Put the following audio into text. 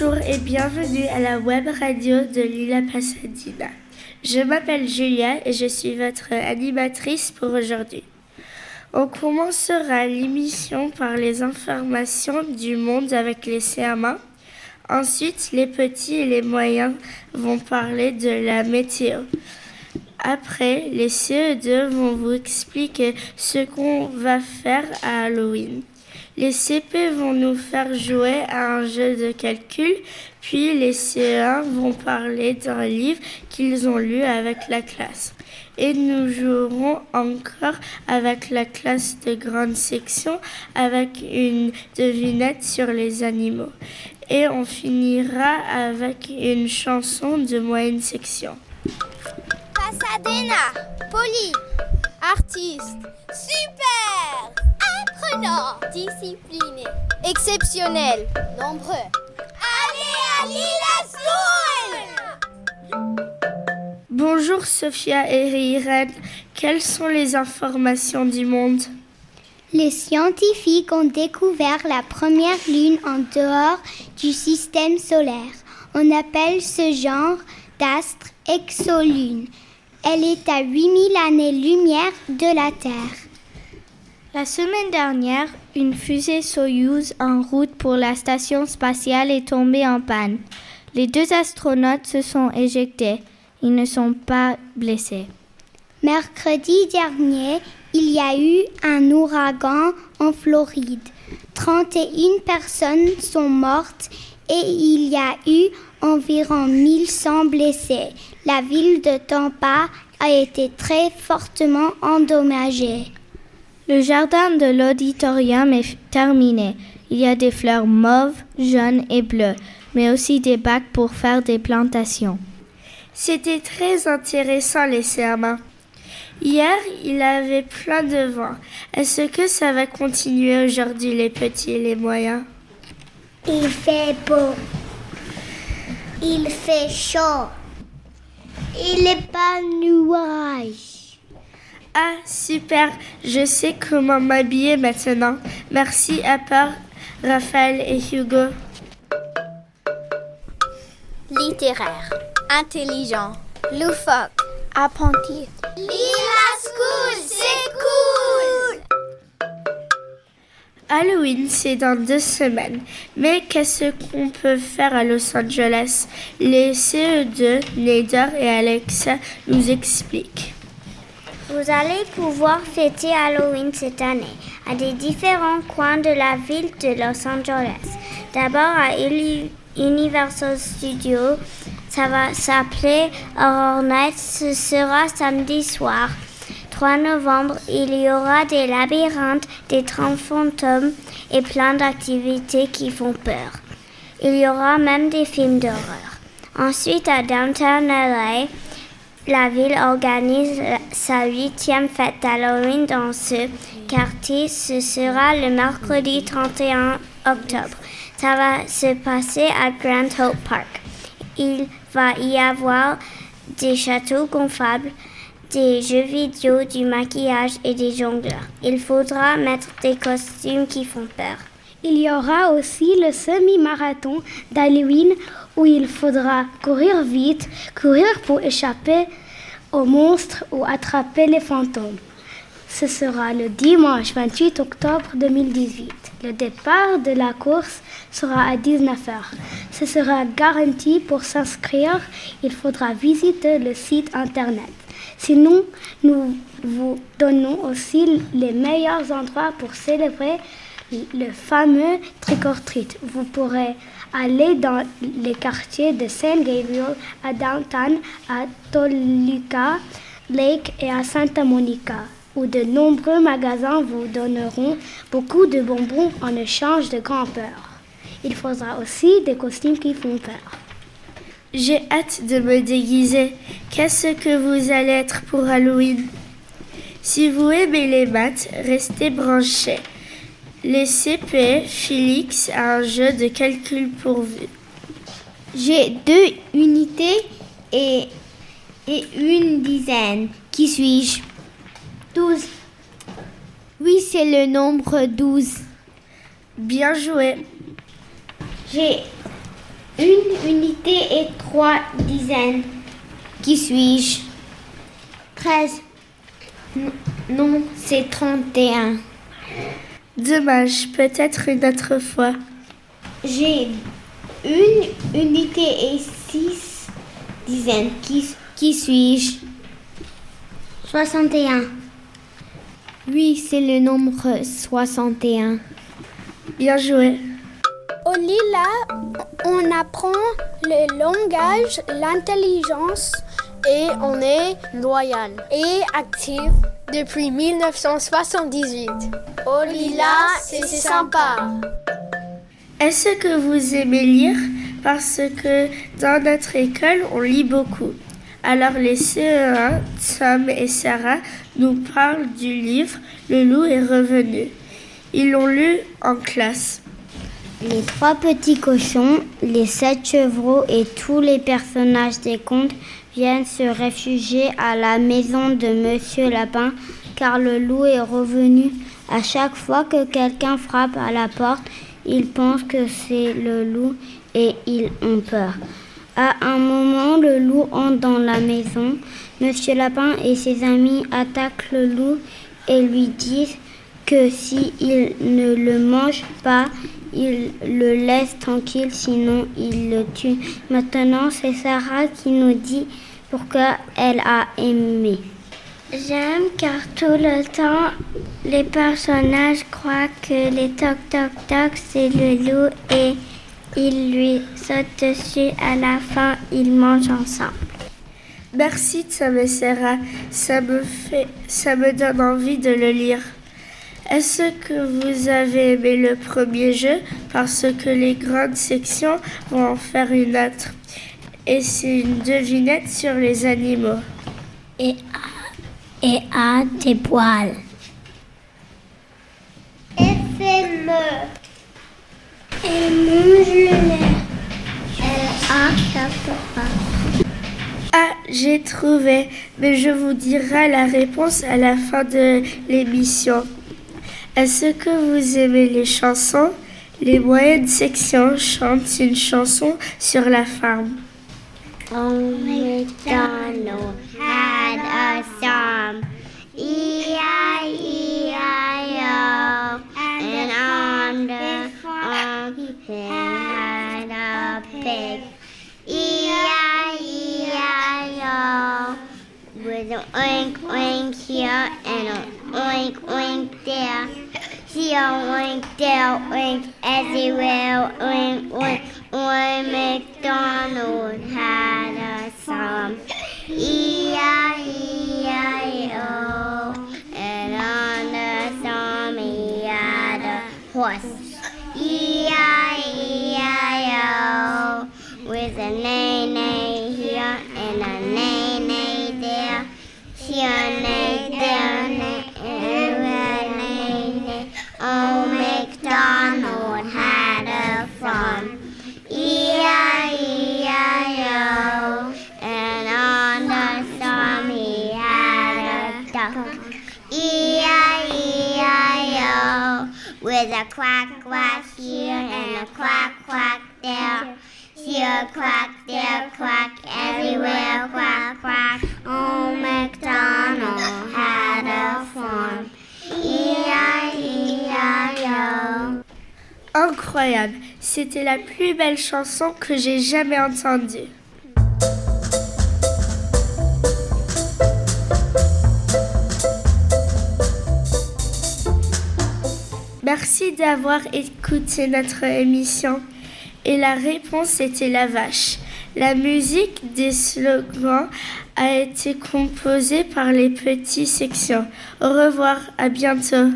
Bonjour et bienvenue à la web radio de Lila Pasadena. Je m'appelle Julia et je suis votre animatrice pour aujourd'hui. On commencera l'émission par les informations du monde avec les CMA. Ensuite, les petits et les moyens vont parler de la météo. Après, les CE2 vont vous expliquer ce qu'on va faire à Halloween. Les CP vont nous faire jouer à un jeu de calcul, puis les CE1 vont parler d'un livre qu'ils ont lu avec la classe. Et nous jouerons encore avec la classe de grande section avec une devinette sur les animaux. Et on finira avec une chanson de moyenne section. Pasadena, poli, artiste, super Apprenant Discipliné Exceptionnel Nombreux. Allez à Lila School Bonjour Sophia et Irène, quelles sont les informations du monde? Les scientifiques ont découvert la première lune en dehors du système solaire. On appelle ce genre d'astre exolune. Elle est à 8000 années-lumière de la Terre. La semaine dernière, une fusée Soyuz en route pour la station spatiale est tombée en panne. Les deux astronautes se sont éjectés. Ils ne sont pas blessés. Mercredi dernier, il y a eu un ouragan en Floride. 31 personnes sont mortes et il y a eu environ 1100 blessés. La ville de Tampa a été très fortement endommagée. Le jardin de l'auditorium est terminé. Il y a des fleurs mauves, jaunes et bleues, mais aussi des bacs pour faire des plantations. C'était très intéressant les serments. Hier, il avait plein de vent. Est-ce que ça va continuer aujourd'hui les petits et les moyens? Il fait beau. Il fait chaud. Il n'est pas nuage. Ah, super, je sais comment m'habiller maintenant. Merci à part Raphaël et Hugo. Littéraire, intelligent, loufoque, apprenti. Lila School, c'est cool Halloween, c'est dans deux semaines. Mais qu'est-ce qu'on peut faire à Los Angeles? Les CE2, Nader et Alexa nous expliquent. Vous allez pouvoir fêter Halloween cette année à des différents coins de la ville de Los Angeles. D'abord à Universal Studios, ça va s'appeler Horror Nights, ce sera samedi soir. 3 novembre, il y aura des labyrinthes, des trains fantômes et plein d'activités qui font peur. Il y aura même des films d'horreur. Ensuite, à Downtown LA, la ville organise sa huitième fête d'Halloween dans ce quartier. Ce sera le mercredi 31 octobre. Ça va se passer à Grand Hope Park. Il va y avoir des châteaux gonflables, des jeux vidéo, du maquillage et des jongleurs. Il faudra mettre des costumes qui font peur. Il y aura aussi le semi-marathon d'Halloween où il faudra courir vite, courir pour échapper aux monstres ou attraper les fantômes. Ce sera le dimanche 28 octobre 2018. Le départ de la course sera à 19h. Ce sera garanti pour s'inscrire. Il faudra visiter le site internet. Sinon, nous vous donnons aussi les meilleurs endroits pour célébrer le fameux trick or treat. Vous pourrez aller dans les quartiers de San Gabriel, à Downtown, à Toluca Lake et à Santa Monica, où de nombreux magasins vous donneront beaucoup de bonbons en échange de grand-peur. Il faudra aussi des costumes qui font peur. J'ai hâte de me déguiser. Qu'est-ce que vous allez être pour Halloween? Si vous aimez les maths, restez branchés. Les CP, Félix a un jeu de calcul pour vous. J'ai deux unités et, une dizaine. Qui suis-je? Douze. Oui, c'est le nombre douze. Bien joué. J'ai Une unité et trois dizaines. Qui suis-je? 13. Non, c'est 31. Dommage, peut-être une autre fois. J'ai une unité et six dizaines. Qui, qui suis-je? 61. Oui, c'est le nombre 61. Bien joué. Au Lila, on apprend le langage, l'intelligence et on est loyal et actif depuis 1978. Au Lila, c'est sympa. Est-ce que vous aimez lire? Parce que dans notre école, on lit beaucoup. Alors les CE1, Tom et Sarah, nous parlent du livre Le loup est revenu. Ils l'ont lu en classe. Les trois petits cochons, les sept chevreaux et tous les personnages des contes viennent se réfugier à la maison de Monsieur Lapin car le loup est revenu. À chaque fois que quelqu'un frappe à la porte, ils pensent que c'est le loup et ils ont peur. À un moment, le loup entre dans la maison. Monsieur Lapin et ses amis attaquent le loup et lui disent que si il ne le mange pas, il le laisse tranquille, sinon il le tue. Maintenant, c'est Sarah qui nous dit pourquoi elle a aimé. J'aime car tout le temps, les personnages croient que les toc toc toc c'est le loup et ils lui sautent dessus. À la fin, ils mangent ensemble. Merci Tom et Sarah, ça me, fait, ça me donne envie de le lire. Est-ce que vous avez aimé le premier jeu? Parce que les grandes sections vont en faire une autre Et c'est une devinette sur les animaux. Et a, et a des poils. FME. Elle mange. Elle a. Ah, j'ai trouvé, mais je vous dirai la réponse à la fin de l'émission. Est-ce que vous aimez les chansons Les moyennes sections chantent une chanson sur la farm, oink there. Here oink, there oink, everywhere oink oink. Old MacDonald had a farm, E-I-E-I-O, and on the farm he had a horse, E-I-E-I-O, with a neigh-neigh a quack quack here and a quack quack there. Here quack, there quack, everywhere quack quack. Old MacDonald had a farm, E-I-E-I-O. Incroyable, c'était la plus belle chanson que j'ai jamais entendue. Merci d'avoir écouté notre émission. Et la réponse était la vache. La musique des slogans a été composée par les petits sections. Au revoir, à bientôt.